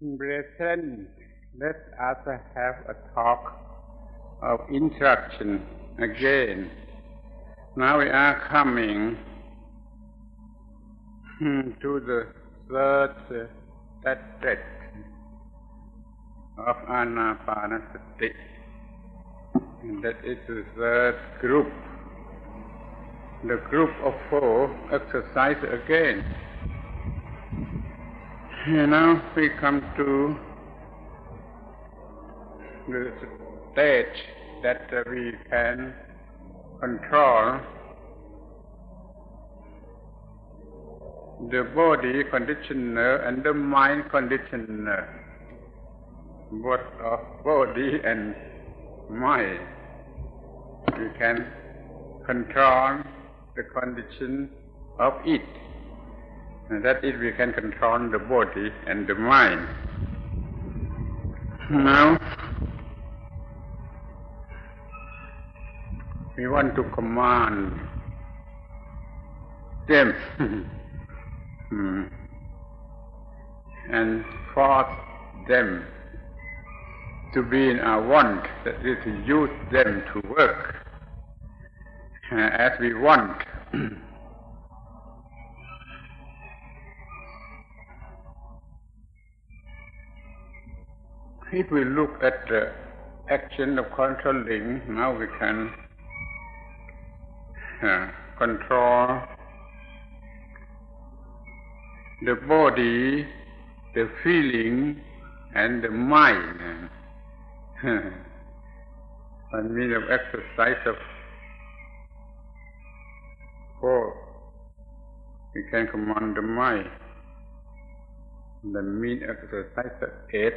Brethren, let us have a talk of instruction again. Now we are coming hmm, to the third subject of Anapanasati. And that is the third group. The group of four exercise again. Now we come to the stage that uh, we can control the body conditioner and the mind conditioner, both of body and mind. We can control the condition of it. That is, we can control the body and the mind. Now, we want to command them and force them to be in our want, that is, to use them to work uh, as we want. if we look at the action of controlling, now we can uh, control the body, the feeling, and the mind. By means of exercise of four, we can command the mind. The mean exercise of eight,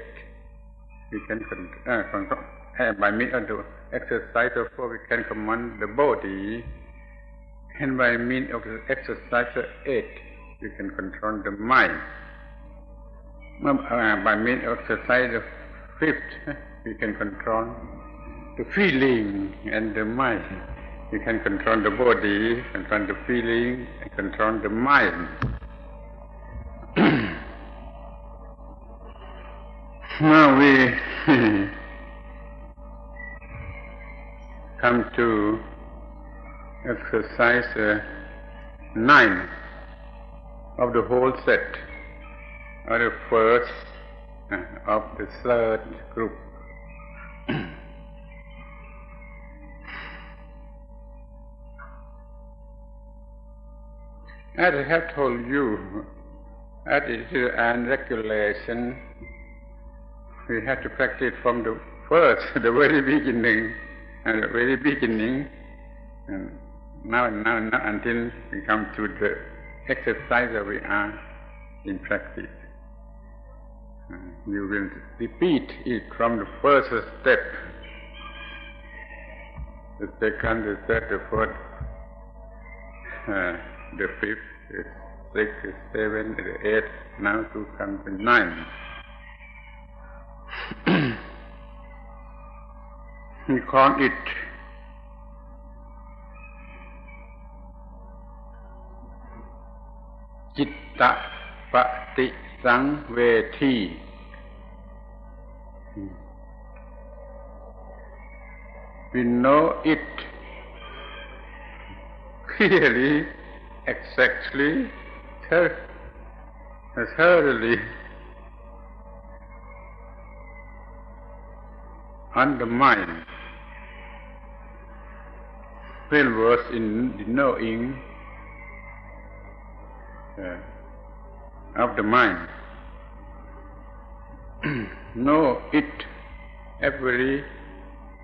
we can uh, control. Uh, by means of the exercise of four, we can command the body, and by means of the exercise of eight, we can control the mind. Uh, by means of exercise of fifth, we can control the feeling and the mind. We can control the body, control the feeling, and control the mind. now we come to exercise uh, nine of the whole set, or the first uh, of the third group. As I have told you, attitude and regulation, we have to practice from the first, the very beginning, and the very beginning, and now and now, now until we come to the exercise that we are in practice. Uh, you will repeat it from the first step, the second, the third, the fourth, uh, the fifth, the sixth, the seventh, the eighth, now to come to nine. We call it Chitta Pati Sang Veti. We know it clearly, exactly, thoroughly on the mind. In the knowing uh, of the mind. know it every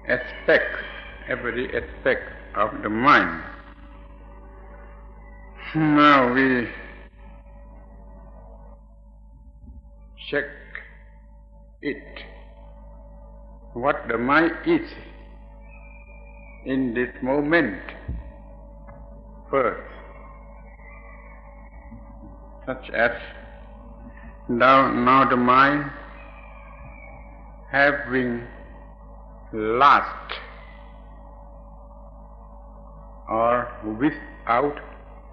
aspect, every aspect of the mind. Now we check it, what the mind is in this moment first such as now, now the mind having lust or without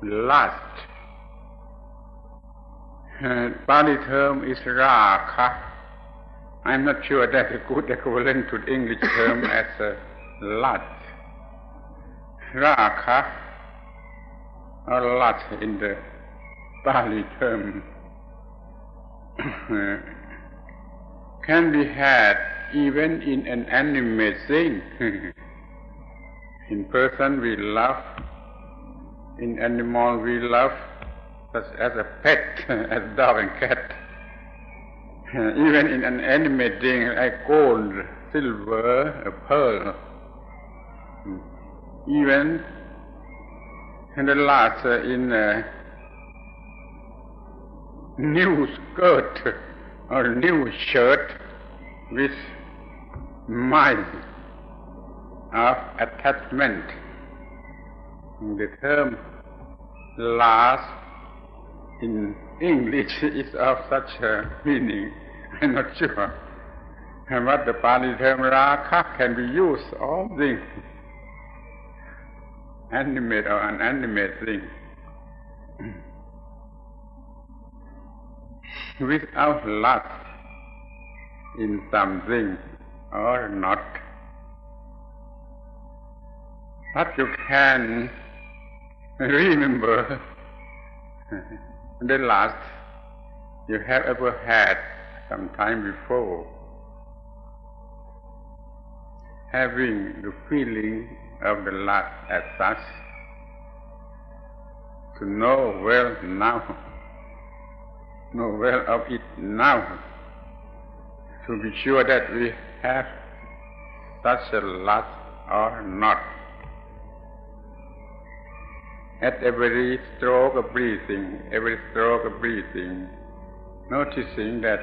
lust. Pali term is raka. I'm not sure that's a good equivalent to the English term as a lust. Raka or lust in the Pali term uh, can be had even in an animate thing. in person we love, in animal we love, such as a pet, as dog and cat. Even in an animate thing like gold, silver, a pearl. Even and the last uh, in a new skirt or new shirt with mind of attachment. The term last in English is of such a meaning. I'm not sure. What the Pali term can be used all uh, things, animate or unanimate thing. Without lust in something or not. But you can remember the last you have ever had some time before, having the feeling of the last as such, to know well now, know well of it now, to be sure that we have such a lot or not. At every stroke of breathing, every stroke of breathing, noticing that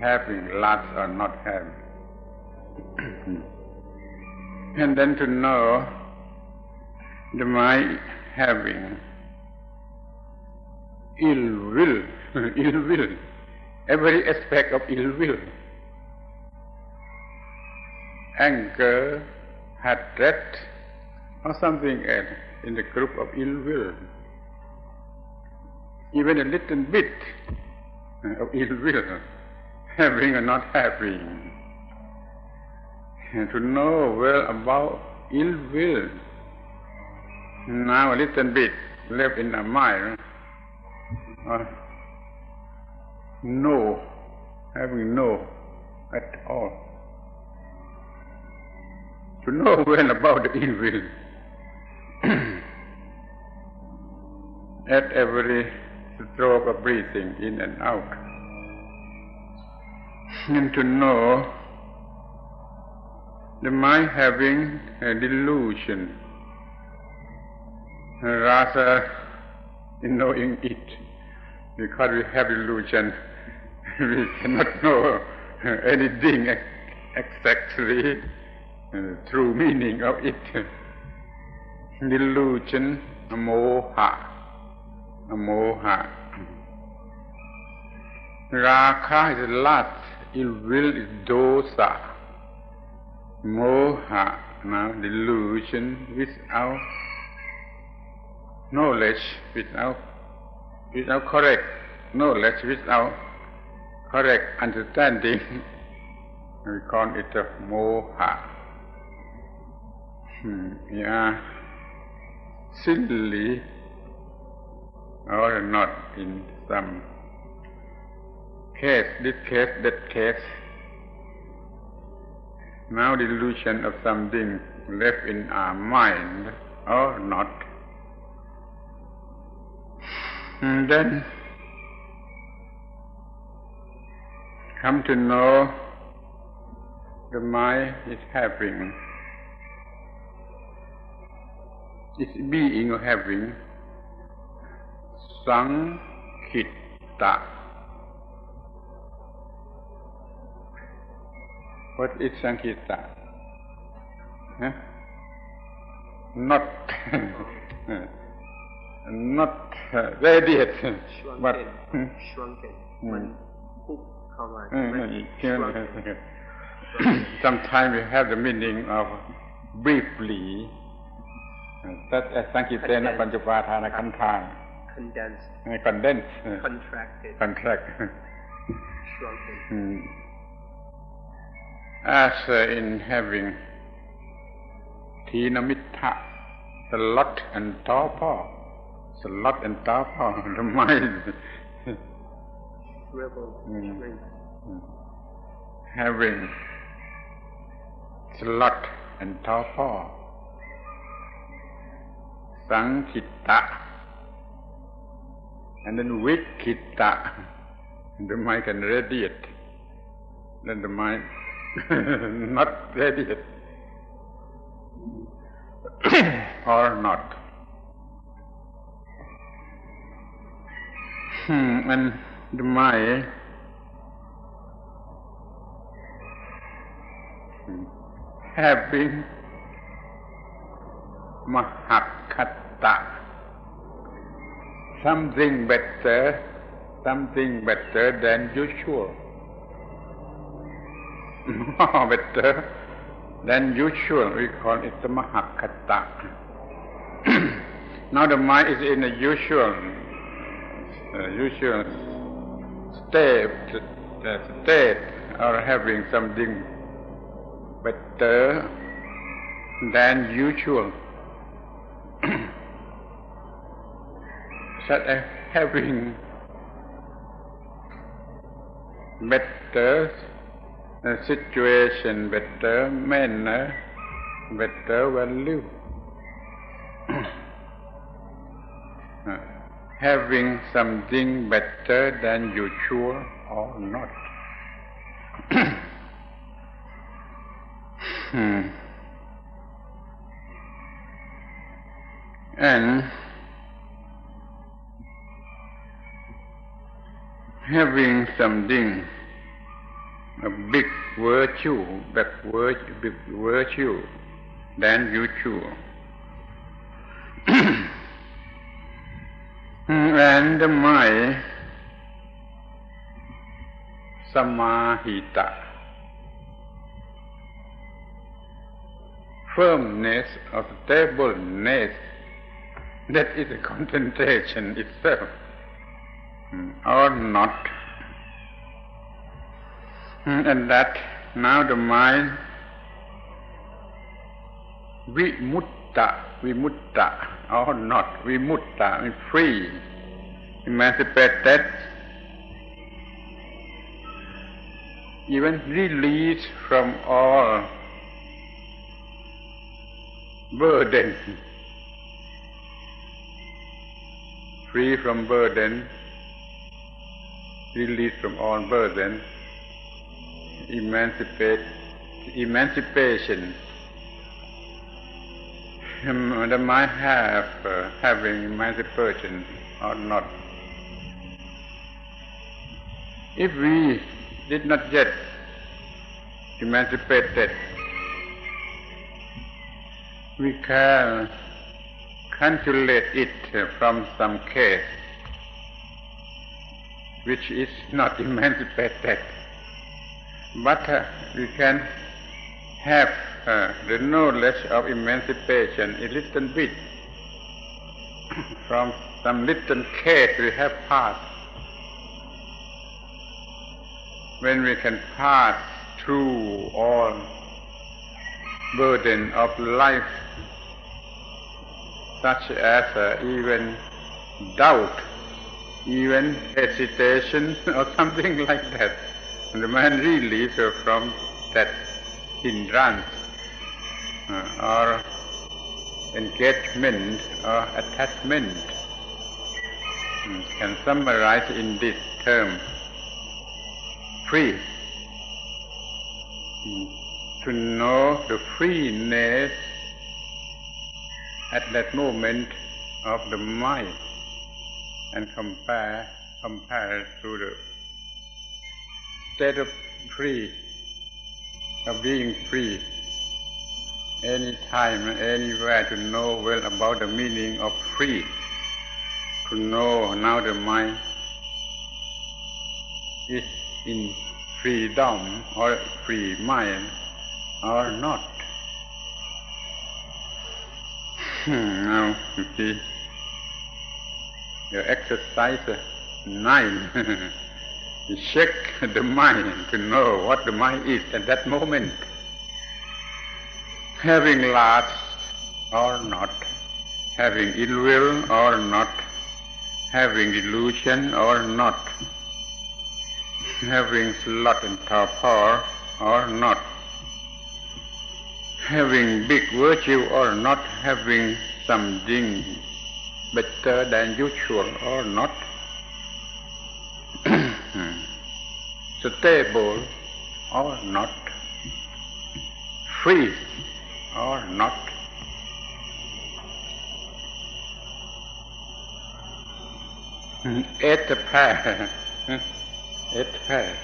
having lots or not having. and then to know the my having ill will, ill will, every aspect of ill will, anger, hatred, or something else in the group of ill will. Even a little bit of ill will having or not having. And to know well about ill will. Now a little bit left in the mind. Uh, no, having no at all. To know well about the ill will. at every stroke of breathing in and out and to know the mind having a delusion. Rather in knowing it. Because we have delusion we cannot know anything exactly uh, true meaning of it. Delusion moha moha Raka is lust ill will is dosa. Moha, now delusion without knowledge, without without correct knowledge, without correct understanding. We call it a moha. Hmm, yeah, silly or not in some case, this case, that case. Now delusion of something left in our mind or not. And then come to know the mind is having, its being or having, sankhita What is Sankirtan? Huh? Not, not uh, radiate, Shrunken. but hmm? Shrunken. When hook come shrunken. Sometimes we have the meaning of briefly. That as Sankirtena Condensed. Panchupatana Kanthan. Condensed. Condense. Contracted. Contract. Shrunken. Hmm. As in having Tinamitta, slot and torpor. Slot and torpor, the mind. rebel, Mm. strength, having and torpor. Sankitta. And then Vikitta. The mind can radiate. Then the mind not radiate. or not. Hmm, and the mind having mahakatta, something better, something better than usual. More better than usual, we call it the mahakatta. now the mind is in a usual, uh, usual state, uh, state, or having something better than usual. Such as having better uh, situation, better manner, better value. Uh, having something better than usual or not. Hmm. And having something, a big virtue, big virtue, big virtue than usual. and my samahita. firmness or stableness, that is a concentration itself, mm, or not. Mm, And that now the mind vimutta, vimutta, or not, vimutta, means free, emancipated, even released from all burden, free from burden, released from all burden, emancipate, emancipation. The mind have uh, having emancipation or not. If we did not yet emancipated we can calculate it from some case which is not emancipated. But uh, we can have uh, the knowledge of emancipation a little bit from some little case we have passed. When we can pass through all burden of life such as uh, even doubt, even hesitation or something like that. The man releases uh, from that hindrance uh, or engagement or attachment mm, can summarize in this term free. Mm, To know the freeness at that moment of the mind and compare compare to the state of free of being free. Any time anywhere to know well about the meaning of free to know now the mind is in freedom or free mind or not. Hmm, now you see your exercise nine check the mind to know what the mind is at that moment, having lust or not, having ill will or not, having delusion or not, having sloth and torpor or not, having big virtue or not, having something better than usual or not, stable or not, free or not. Hmm, eight pair, hmm, eight pair,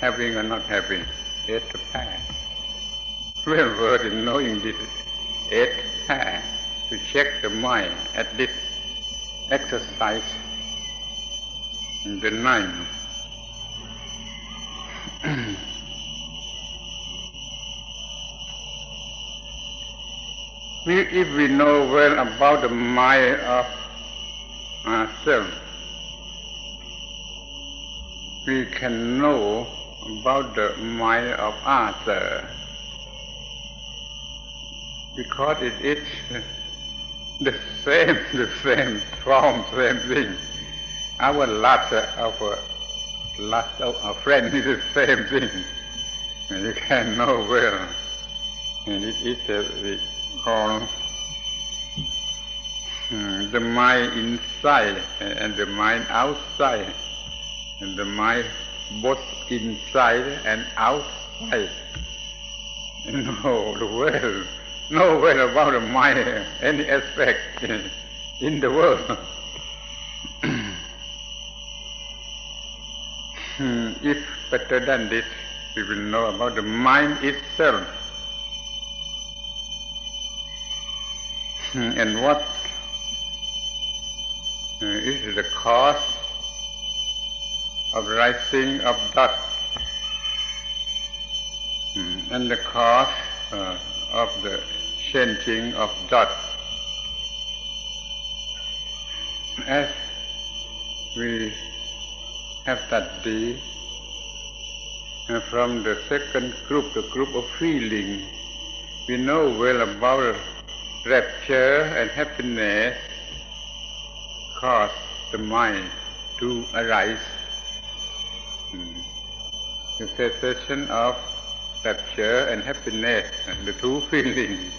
having or not having, eight pair. Real word in knowing this eight pair to check the mind at this exercise in the nine. if we know well about the mind of ourselves, we can know about the mind of others because it is the same, the same form, same thing. Our lust of a of a friend is the same thing. You can know well. And it is uh, we call um, the mind inside and the mind outside. And the mind both inside and outside. know the. Know well about the mind, any aspect in the world. If better than this, we will know about the mind itself. Hmm, and what uh, the cause of rising of dust hmm, and the cause uh, of the changing of dust. As we have that uh, from the second group, the group of feeling, we know well about rapture and happiness cause the mind to arise. Hmm. The cessation of rapture and happiness, the two feelings,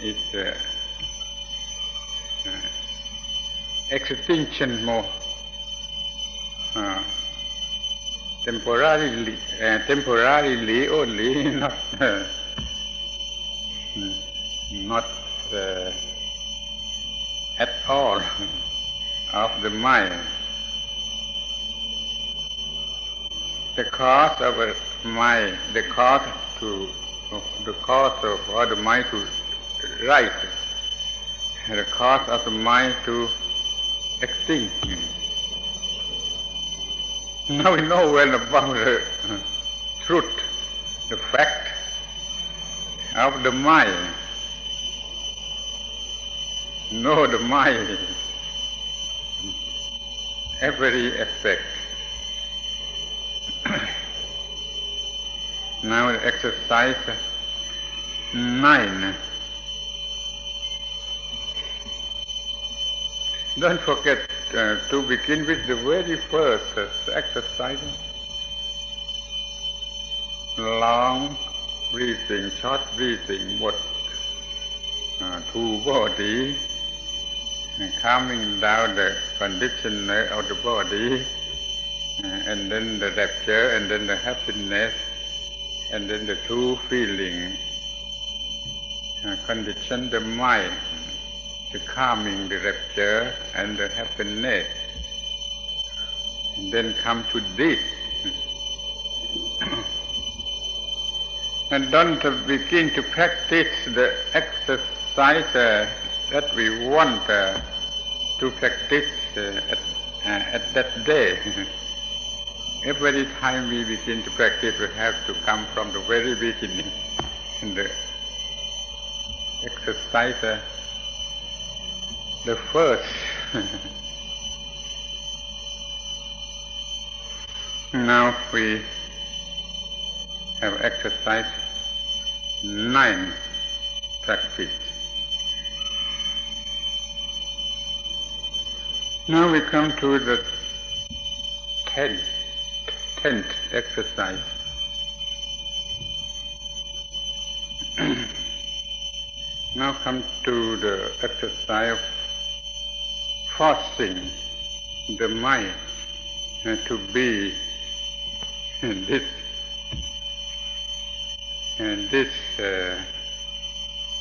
is uh, uh, extinction more uh, temporarily, uh, temporarily only, not uh, not uh, at all of the mind. The cause of a mind, the cause to the cause of or the mind to rise, the cause of the mind to extinct. Now we know well about the truth, the fact of the mind. Know the mind, every aspect. now exercise nine. Don't forget uh, to begin with the very first uh, exercise. Long breathing, short breathing, what uh, to body, calming down the condition of the body, uh, and then the rapture, and then the happiness, and then the true feeling, uh, condition the mind the calming, the rapture, and the happiness. And then come to this. and don't begin to practice the exercise uh, that we want uh, to practice uh, at, uh, at that day. Every time we begin to practice, we have to come from the very beginning. And the exercise the first Now we have exercised nine practice. Now we come to the tenth, tenth exercise. now come to the exercise of forcing the mind uh, to be this and this uh,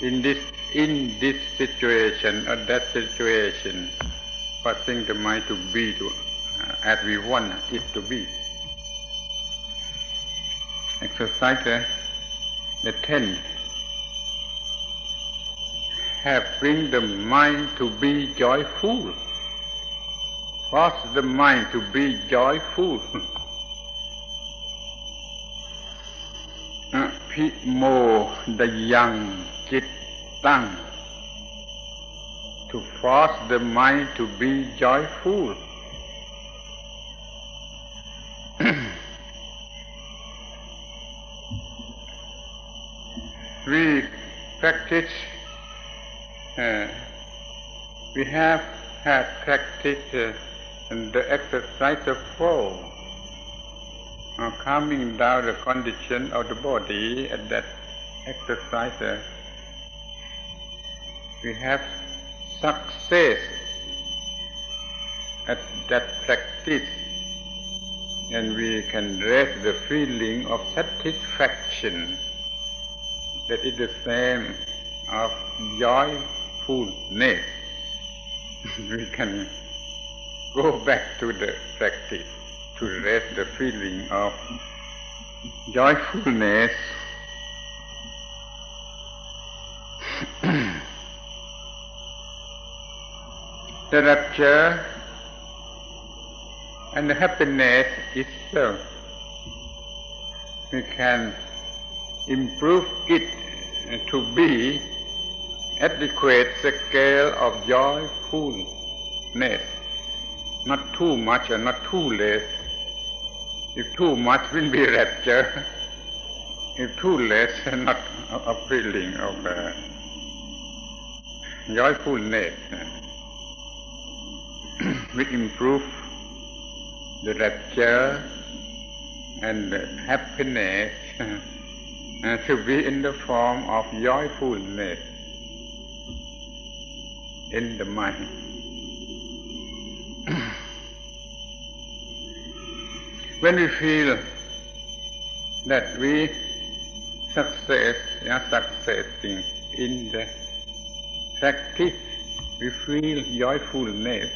in this in this situation or that situation forcing the mind to be to uh, as we want it to be. Exercise uh, the ten have bring the mind to be joyful. Force the mind to be joyful. Uh, Pi mo the young. To force the mind to be joyful. we practice we have had practiced uh, the exercise of flow uh, calming down the condition of the body at that exercise, uh, we have success at that practice and we can raise the feeling of satisfaction. That is the same of joyfulness. we can go back to the practice to raise the feeling of joyfulness the rapture and the happiness itself we can improve it to be adequate scale of joyfulness. Not too much and not too less. If too much will be rapture, if too less, not a feeling of uh, joyfulness. we improve the rapture and happiness. To be in the form of joyfulness in the mind. when we feel that we success, are succeeding in the practice, we feel joyfulness.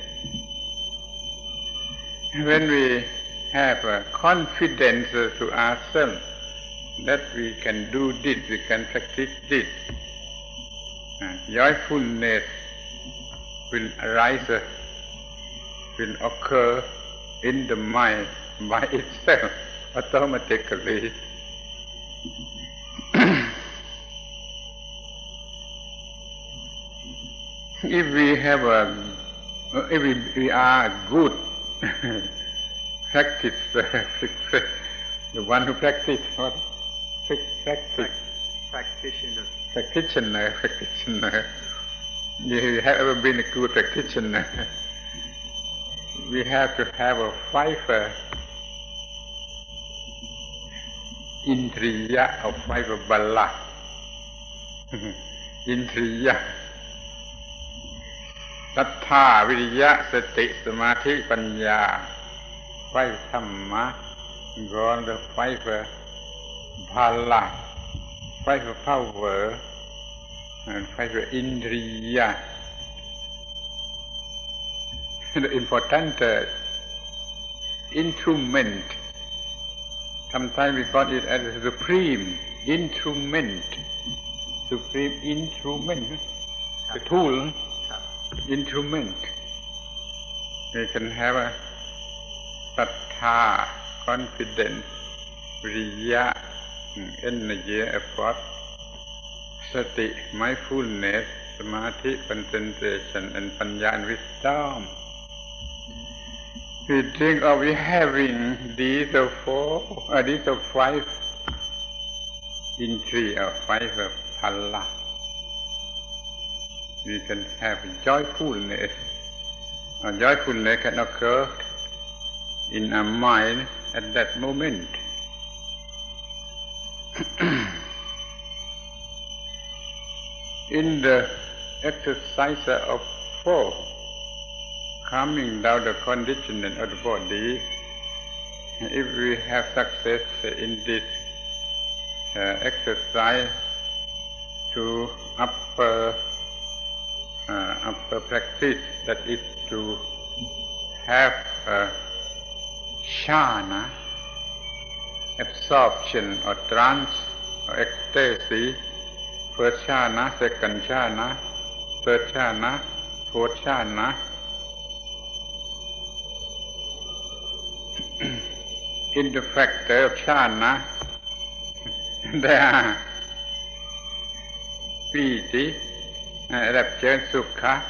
When we have a confidence to ourselves that we can do this, we can practice this, uh, joyfulness will arise, will occur in the mind by itself automatically. if we have a, if we, we are good practice, the one who practice what? Practice. Practitioner. Practitioner, practitioner. You have ever been a good practitioner? we have to have a fiver Indriya of five bala. Indriya ศรัทธาวิริยะสติสมาธิปัญญา ไฟธรรมะ gone the five bala five power and five indriya the important uh, instrument Sometimes we call it as supreme instrument. Supreme instrument. The tool, instrument. We can have a sattha, confidence, riya, energy, effort, sati, mindfulness, samadhi, concentration, and panya and wisdom. we think of we having these four, uh, these five in three or five of phala. We can have joyfulness. A joyfulness can occur in our mind at that moment. in the exercise of four, coming down the conditioning of the body, if we have success in this uh, exercise to upper uh, upper practice, that is to have a jhana, absorption or trance or ecstasy, first jhana, second jhana, third jhana, fourth jhana, in the factor of jhana, there are piti, uh, rapture, sukha,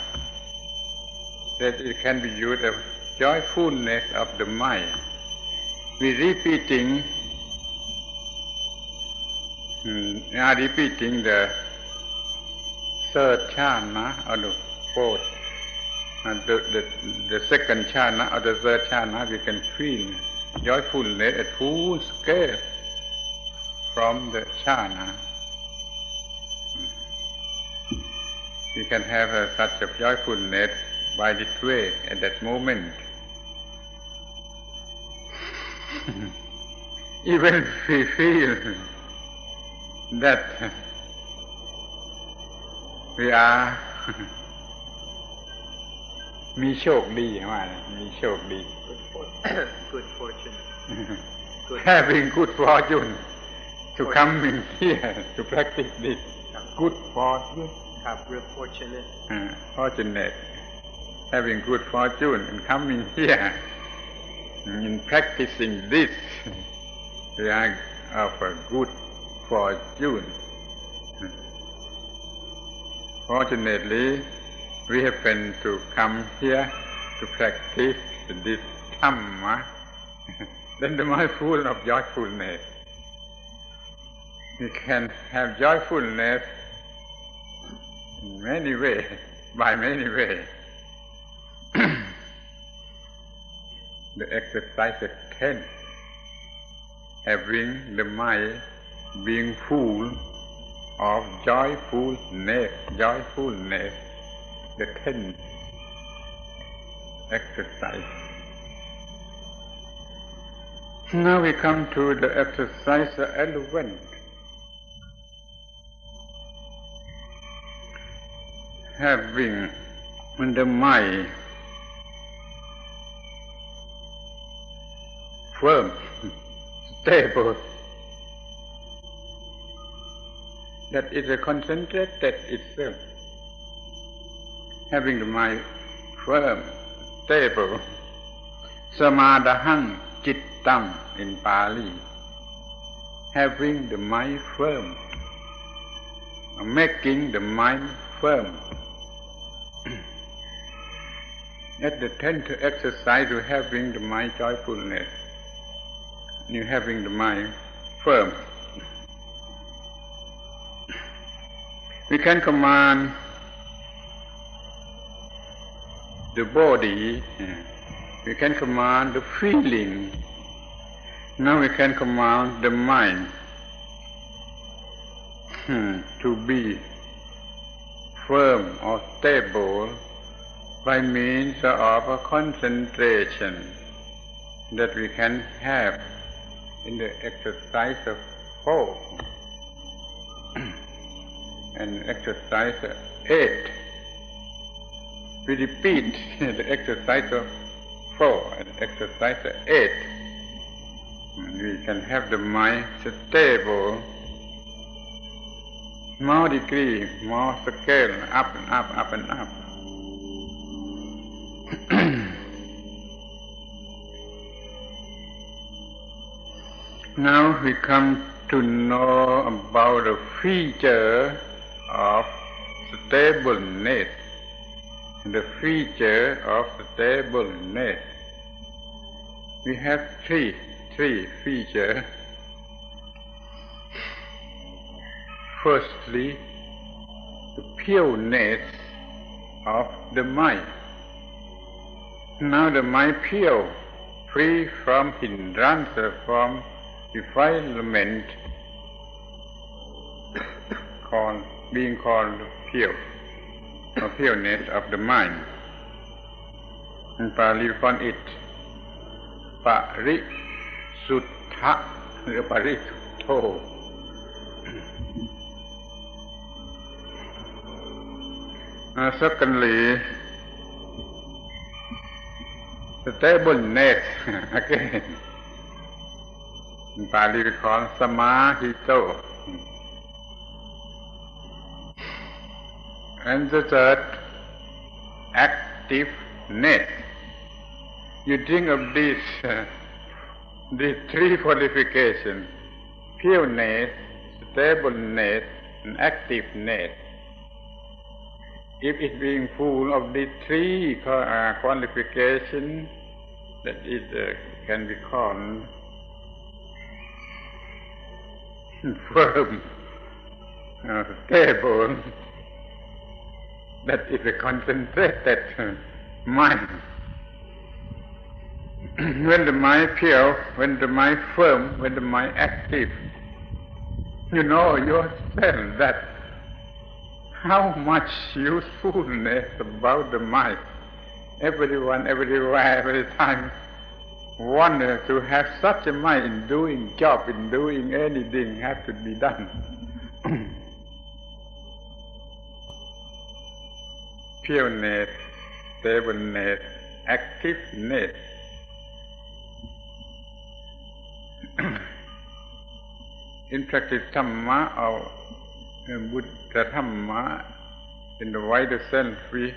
that it can be used as joyfulness of the mind. We repeating, um, are repeating the third jhana or the fourth, and the, second jhana or the third jhana, we can feel joyfulness at full scale from the jhana. We can have such a joyfulness by this way at that moment. Even if we feel that we are มีโชคดีว่ามีโชคดี good for- good fortune good having good fortune to come in here to practice this good fortune ครับ real fortunate uh, fortunate having good fortune and coming here in practicing this we are of a good fortune fortunately we happen to come here to practice this Dhamma then the mind full of joyfulness. We can have joyfulness in many ways, by many ways. the exercise ten, having the mind being full of joyfulness, joyfulness, the ten exercise. Now we come to the exercise eleven. having the mind firm, stable, that is a concentrated itself. Having the mind firm, stable, samadahang chittam in Pali, having the mind firm, making the mind firm. At the tenth exercise, you having the mind joyfulness. You having the mind firm. We can command. The body. We can command the feeling. Now we can command the mind. Hmm, to be firm or stable by means of a concentration that we can have in the exercise of four and exercise eight. We repeat the exercise of four and exercise eight. And We can have the mind stable more degree, more scale, up and up, up and up. now we come to know about the feature of stableness. The feature of stableness. we have three, three features. Firstly, the pureness of the mind. Now the mind pure, free from hindrance, from defilement, called, being called pure, or pureness of the mind. In Pali we call it ปริสุทธะหรือปริสุทโธ Uh, secondly, stableness again. In Pali we call samahito. And the third, activeness. You think of these, uh, three qualifications, pureness, stableness, and activeness. If it being full of these three uh, qualifications, that it uh, can be called firm, uh, stable, that is a concentrated uh, mind. when the mind pure, when the mind firm, when the mind active, you know yourself that how much usefulness about the mind. Everyone, everywhere, every time want to have such a mind in doing job, in doing anything have to be done. Pureness, stableness, activeness. in practice Dhamma or Buddha Dhamma, in the wider sense, we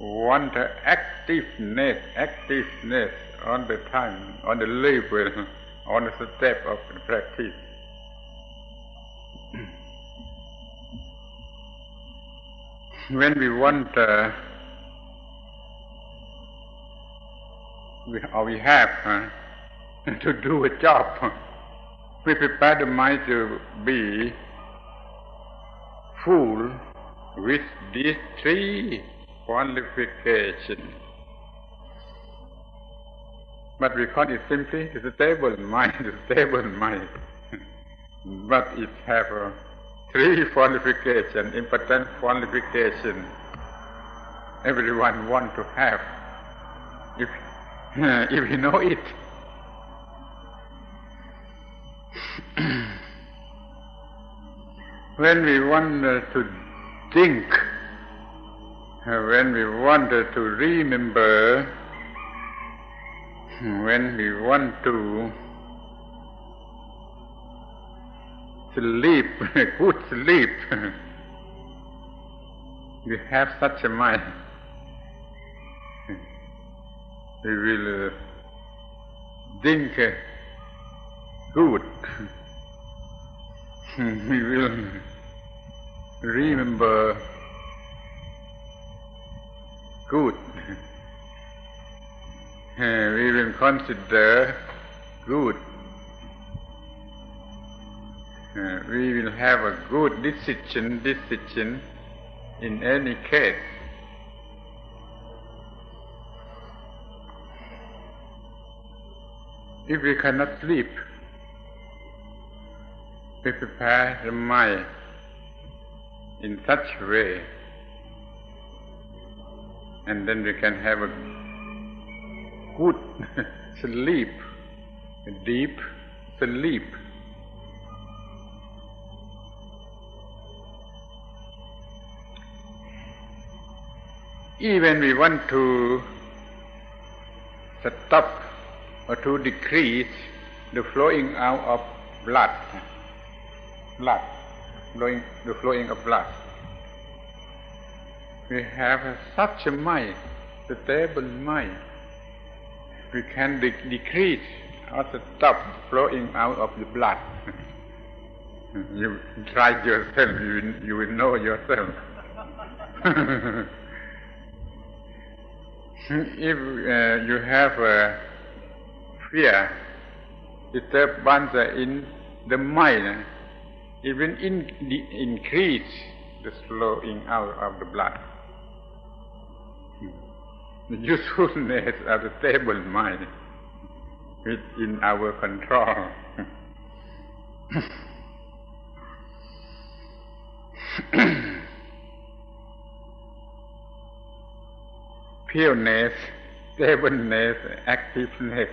want activeness, activeness on the time, on the level, on the step of the practice. When we want, uh, we, or we have uh, to do a job, we prepare the mind to be full with these three qualifications. But we call it simply a stable mind, a stable mind. but it have uh, three qualifications, important qualifications everyone want to have if, if you know it. when we want to think, when we want to remember, when we want to sleep, good sleep, we have such a mind. We will uh, think uh, good. we will remember good. we will consider good. Uh, we will have a good decision, decision in any case. If we cannot sleep, we prepare the mind in such way, and then we can have a good sleep, a deep sleep. Even we want to stop or to decrease the flowing out of blood blood, flowing, the flowing of blood. We have such a mind, stable mind. We can de- decrease or stop flowing out of the blood. you try yourself, you, you will know yourself. Hmm, if uh, you have a fear, disturbance uh, uh, in the mind, even in, increase the flowing out of the blood. Hmm. The usefulness of the stable mind is in our control. Hmm. Pureness, stableness, activeness.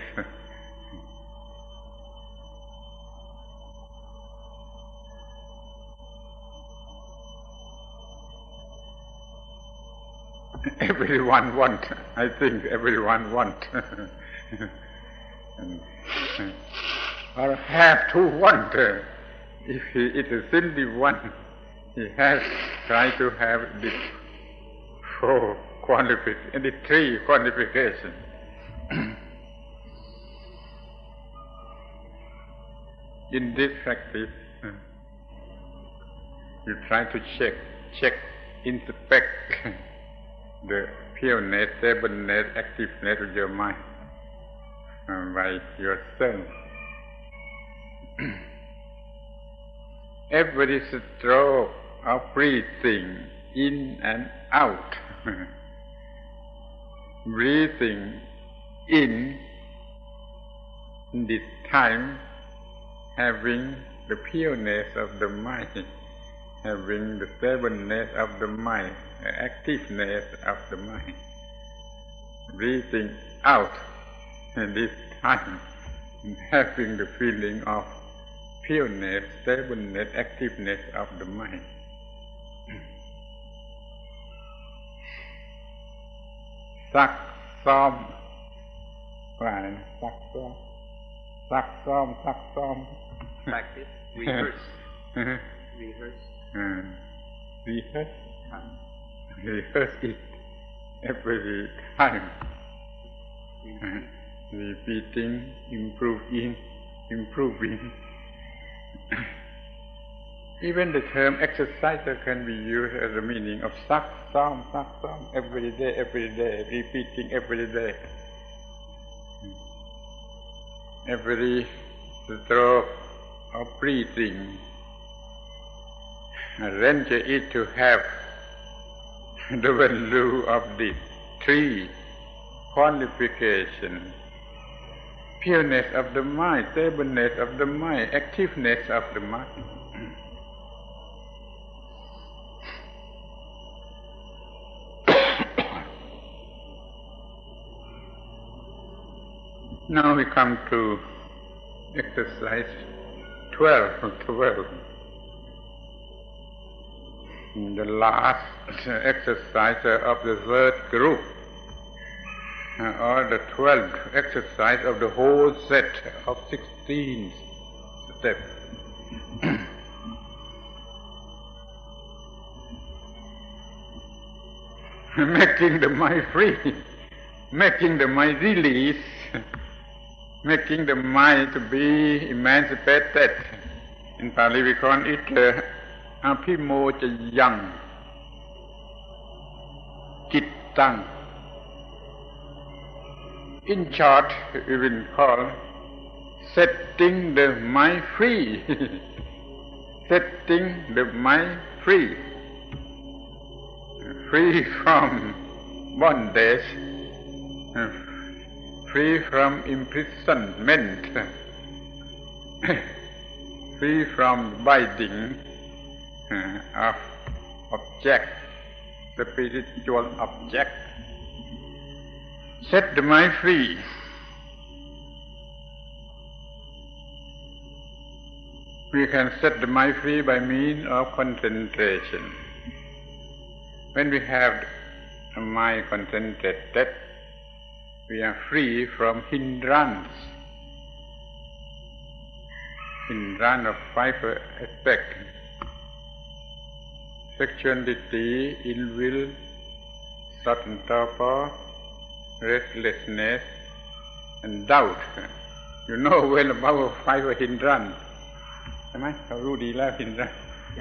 everyone want. I think everyone want. or have to want. If he is simply one, he has tried to have the four qualification, the three qualifications. In this practice, you try to check, check, inspect the pureness, stableness, activeness of your mind uh, by yourself. Every stroke of breathing in and out, breathing in this time, having the pureness of the mind, having the stableness of the mind, the activeness of the mind, breathing out in this time, having the feeling of pureness, stableness, activeness of the mind. Sắc xóm ว่าอะไรนะซักซ้อมซักซ้อมซักซ้อม Practice, rehearse, rehearse. uh, rehearse rehearse it every time repeating improving improving even the term exerciser can be used as a meaning of suck, some, suck, some, every day, every day, repeating every day. Every stroke of breathing, arrange it to have the value of the three qualification pureness of the mind, stableness of the mind, activeness of the mind. Now we come to exercise 12 of 12. The last exercise of the third group uh, or the twelfth exercise of the whole set of sixteen steps. making the mind free, making the mind release, making the mind to be emancipated. In Pali we call it uh, apimojayan, chittang. In short, we will call setting the mind free. setting the mind free. Free from bondage, free from imprisonment, free from binding uh, of object, the spiritual object set the mind free. We can set the mind free by means of concentration. When we have the mind concentrated, we are free from hindrance. Hindrance of five aspects. Sexuality, ill will, certain torpor, restlessness and doubt. You know well about five hindrance ใช่ไหมเขารู้ดีแล้ว hindrance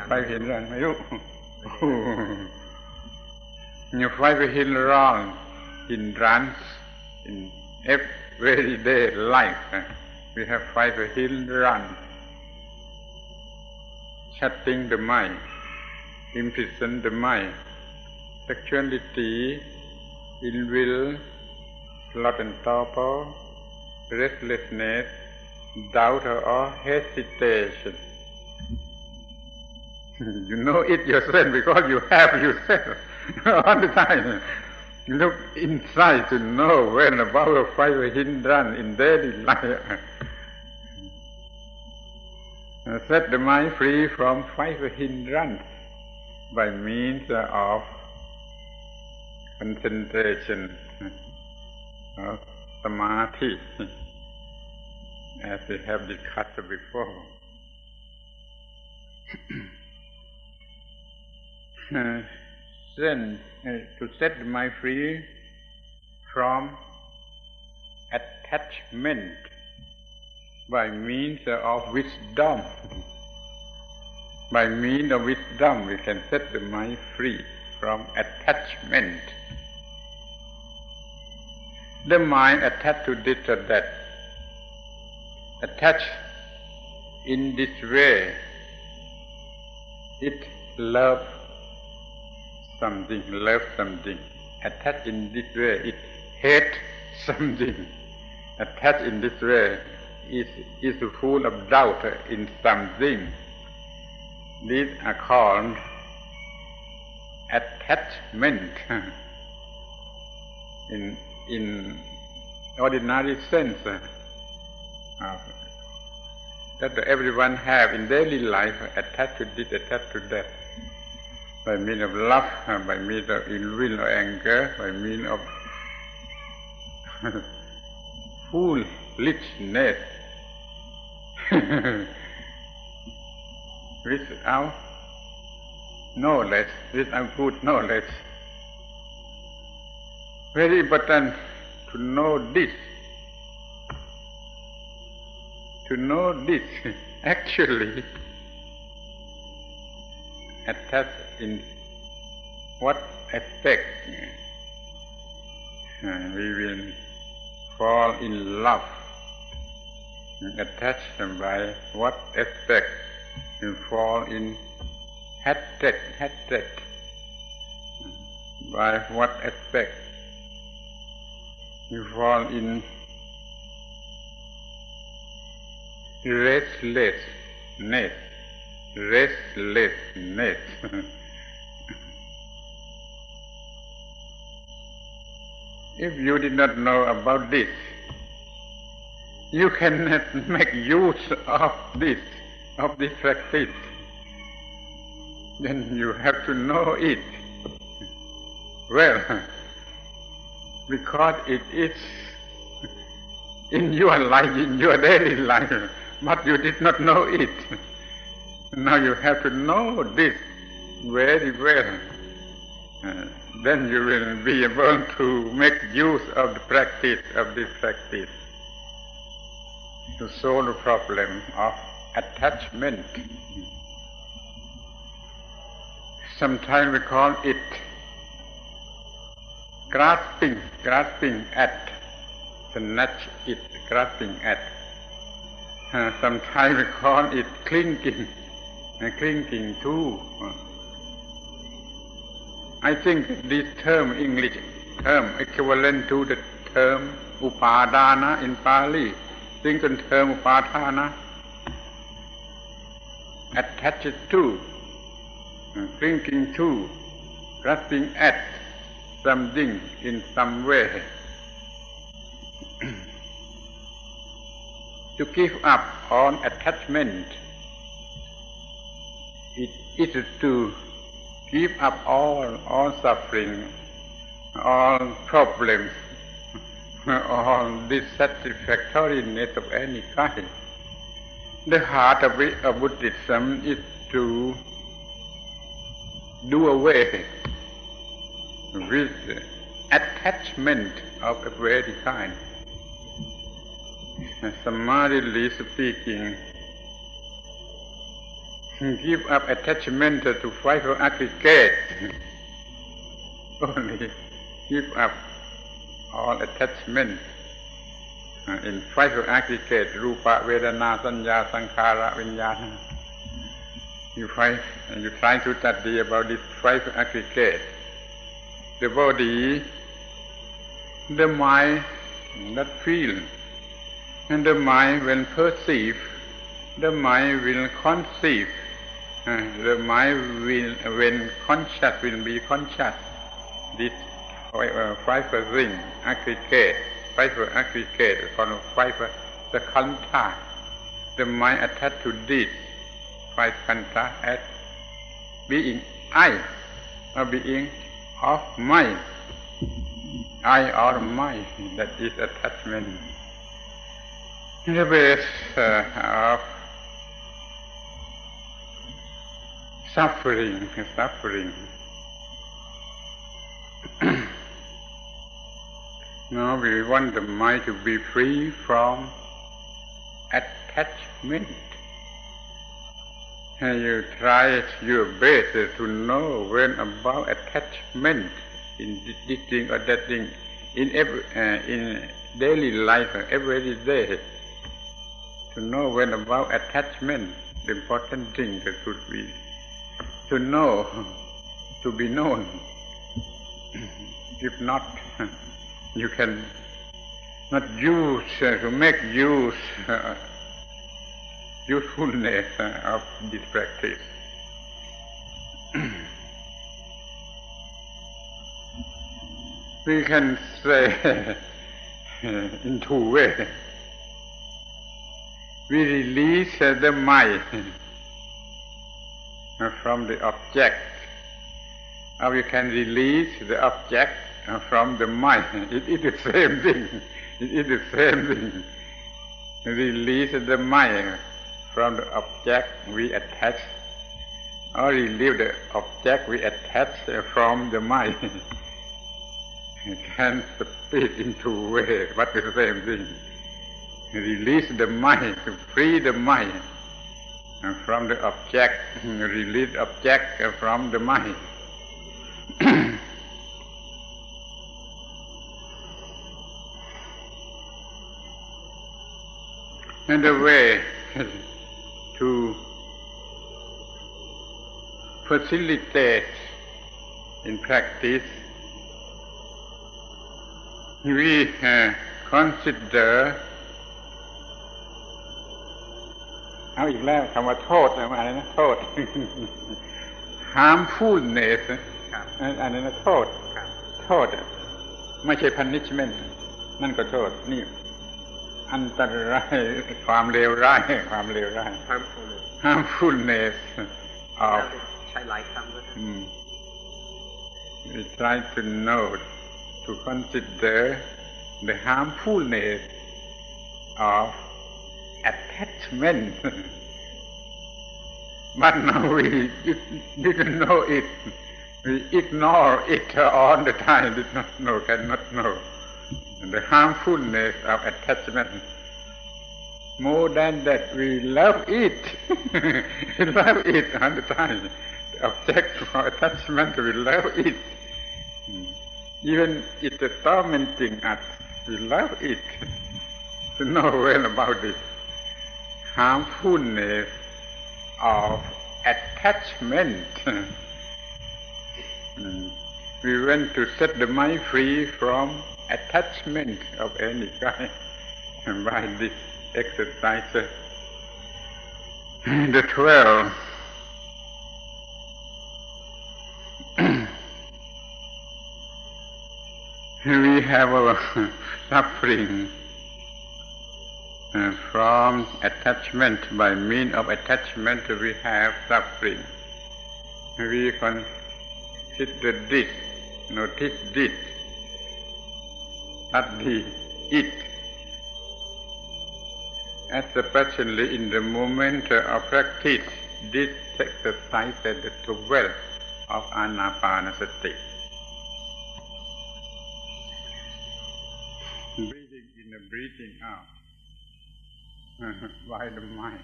five hindrance ไม่รู้ You five hindrance hindrance in everyday life. Eh, we have five hindrances shutting the mind, imprison the mind, sexuality, ill will, sloth and torpor, restlessness, doubt or hesitation. you know it yourself because you have yourself all the time. Look inside to know when about five hindrance in daily life. Set the mind free from five hindrance by means of concentration of samadhi, as we have discussed before. uh, then, uh, to set my free from attachment by means of wisdom. By means of wisdom, we can set the mind free from attachment. The mind attached to this or that, attached in this way, it loves something, loves something. Attached in this way, it hates something. Attached in this way, is, is full of doubt in something. These are called attachment in, in ordinary sense uh, that everyone have in daily life attached to this, attached to that by means of love, by means of ill will or anger, by means of foolishness. without knowledge, without good knowledge. Very important to know this. To know this actually attached in what aspect? Uh, we will fall in love. Attached by what aspect? You fall in hatred, hatred. By what aspect? You fall in restlessness, restlessness. if you did not know about this, you cannot make use of this, of this practice. Then you have to know it well, because it is in your life, in your daily life, but you did not know it. Now you have to know this very well. Uh, then you will be able to make use of the practice of this practice to solve the problem of attachment. Sometimes we call it grasping, grasping at, snatch it, grasping at. Uh, sometimes we call it clinging, uh, clinging to. I think this term, English term, equivalent to the term upadana in Pali, think in term upadana, attached to, thinking to, grasping at something in some way. to give up on attachment, it is to give up all, all suffering, all problems, all dissatisfactoriness of any kind. The heart of, it, of Buddhism is to do away with attachment of every kind. Summarily speaking, give up attachment to fiber aggregate. Only give up all attachment in five aggregate, Rupa, Vedana, Sanya, Sankhara, Vinyana. You find, you try to study about this five aggregate. The body, the mind that feel, and the mind when perceive, the mind will conceive, the mind will, when conscious will be conscious. This uh, five ring aggregate, five aggregate, called five the khandha. The mind attached to this five khandha as being I, a being of mind. I or mind, that is attachment. The base uh, of suffering, suffering. now we want the mind to be free from attachment. And you try your best to know when about attachment in this thing or that thing in every uh, in daily life every day to know when about attachment the important thing that should be to know to be known. If not you can not use uh, to make use uh, usefulness uh, of this practice. We can say in two ways. We release the mind from the object, or we can release the object from the mind. It is the same thing. It is the same thing. Release the mind from the object we attach, or release the object we attach from the mind. You can speak in two ways, but the same thing. Release the mind, free the mind from the object, release object from the mind. and the way to facilitate in practice we uh, consider เอาอีกแล้วคำว่าโทษอะไรนะโทษ harmfulness อันนั้นนะโทษโทษไม่ใช่ punishment นั่นก็โทษ นี่ อันตรายความเลวร้าย ความเลวร้าย harmfulness of ใช้หลายคำด้วย we try to know to consider the harmfulness of attachment. but now we didn't know it. We ignore it all the time, did not know, cannot know. And The harmfulness of attachment. More than that, we love it. we love it all the time. The object for attachment, we love it. Even it's tormenting us. We love it to know well about this harmfulness of attachment. we want to set the mind free from attachment of any kind by this exercise. The twelve we have our suffering uh, from attachment. By means of attachment, we have suffering. We consider this, notice this, study it, especially in the moment of practice, this exercise at the 12 of Anapanasati. breathing in breathing out Mm-hmm. by the mind.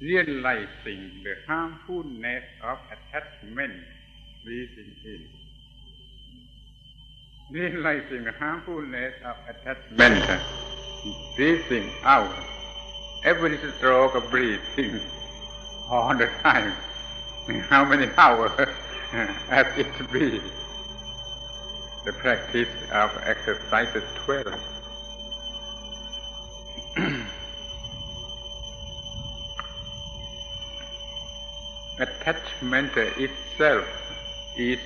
Realizing the harmfulness of attachment, breathing in. realizing the harmfulness of attachment, breathing out, every stroke of breathing all the time. How many hours has it be? The practice of exercise 12. Attachment itself is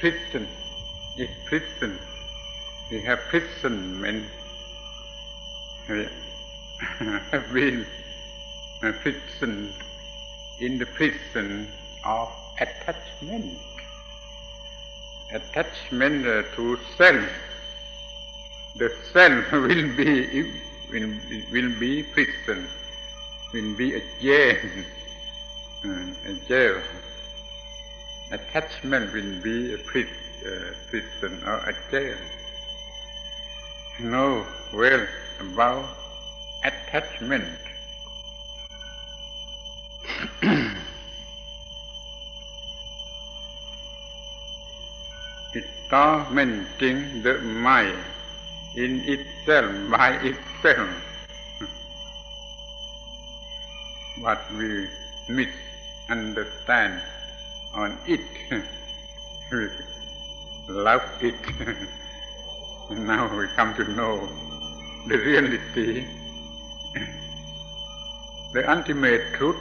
prison, is prison. We have prison. We have been uh, prison in the prison of attachment. Attachment to self. The self will be will, will be prison, will be a jail, Mm, jail attachment will be a prison, prison or a jail. Know well about attachment. it's tormenting the mind in itself, by itself. what we misunderstand on it. we love it. now we come to know the reality, the ultimate truth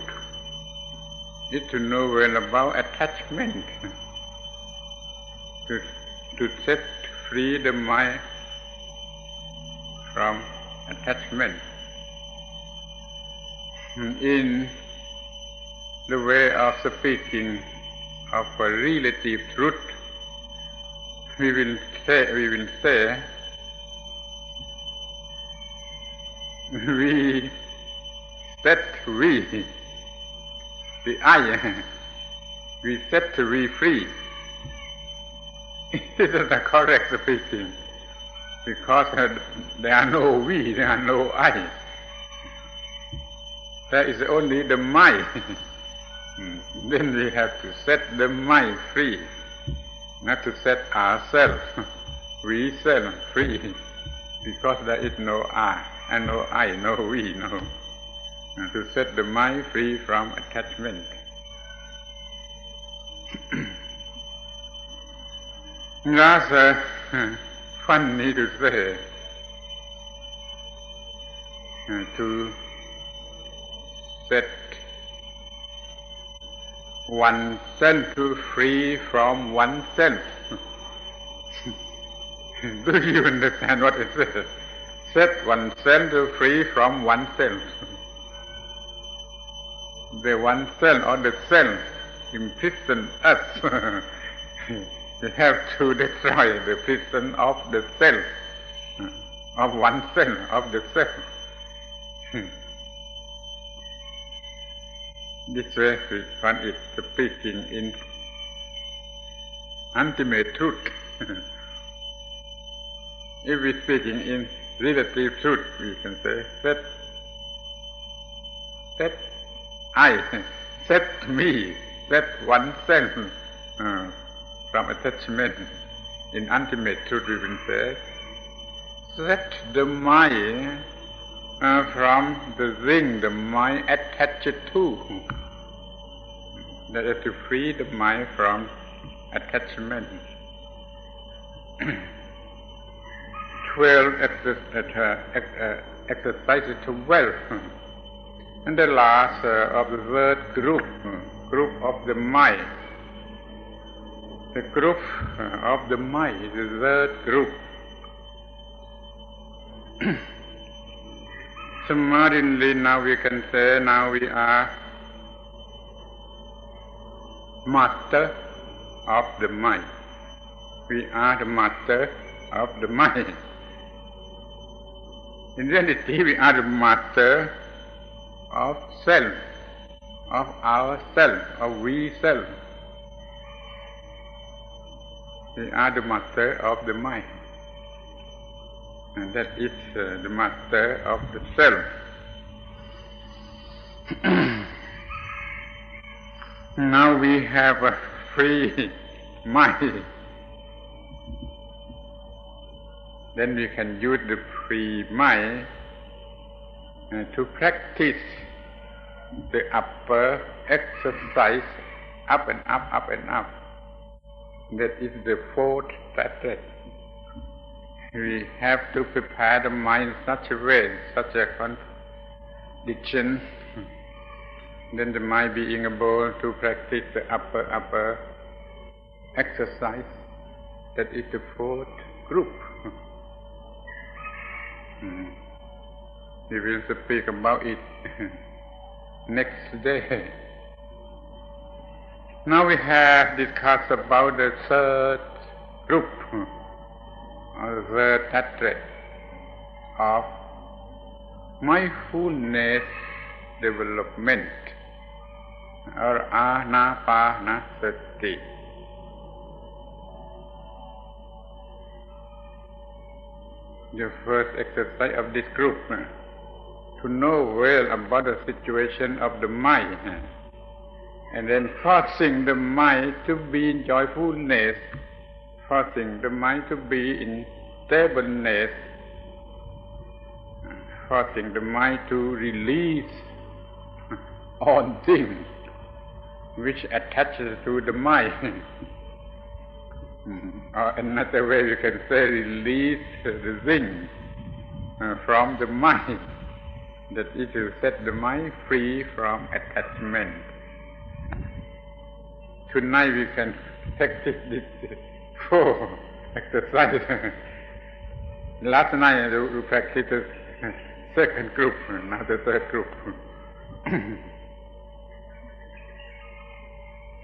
is to know well about attachment, to, to set free the mind from attachment. In the way of speaking, of a relative truth, we will say, we will say, we set we, the I, we set we free. This is the correct speaking, because there are no we, there are no I. There is only the my. Hmm. Then we have to set the mind free, not to set ourselves, we self free, because there is no I, and no I, no we, no. And to set the mind free from attachment. That's uh, funny to say. Uh, to set oneself to free from oneself. Do you understand what it says? Set oneself to free from oneself. the oneself or the self imprison us. we have to destroy the prison of the self, of oneself, of the self. This way one is speaking in ultimate truth. if we speaking in relative truth, we can say that that I, that me, set oneself uh, from attachment. In ultimate truth, we can say that the mind uh, from the thing the mind attached to. That is to free the mind from attachment. Twelve uh, uh, exercises to wealth. And the last uh, of the third group, group of the mind. The group uh, of the mind is the third group. Summarily, now we can say, now we are master of the mind. We are the master of the mind. In reality, we are the master of self, of ourself, of we self. We are the master of the mind and that is uh, the master of the self. now we have a free mind. then we can use the free mind uh, to practice the upper exercise up and up, up and up. That is the fourth pattern. We have to prepare the mind in such a way, such a contradiction, then the mind being able to practice the upper, upper exercise. That is the fourth group. We will speak about it next day. Now we have discussed about the third group, the tetrad of mindfulness development, or anapanasati. The first exercise of this group eh, to know well about the situation of the mind. And then forcing the mind to be in joyfulness, forcing the mind to be in stableness, forcing the mind to release all things which attaches to the mind. or another way you can say release the thing uh, from the mind that it will set the mind free from attachment. Tonight we can practice this four exercise. Last night uh, we practiced the second group, now the third group.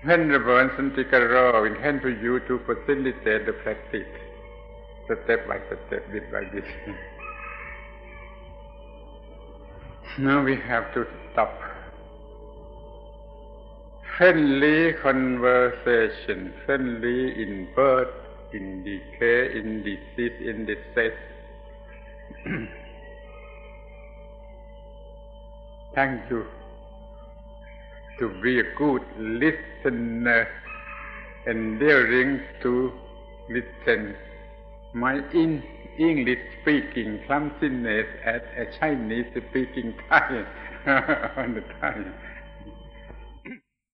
Venerable Santikaro intend to you to facilitate the practice, step by step, bit by bit. Now we have to stop. Friendly conversation, friendly in birth, in decay, in disease, in distress. Thank you to be a good listener, endearing to listen. My in English speaking clumsiness as a Chinese speaking Thai on the time.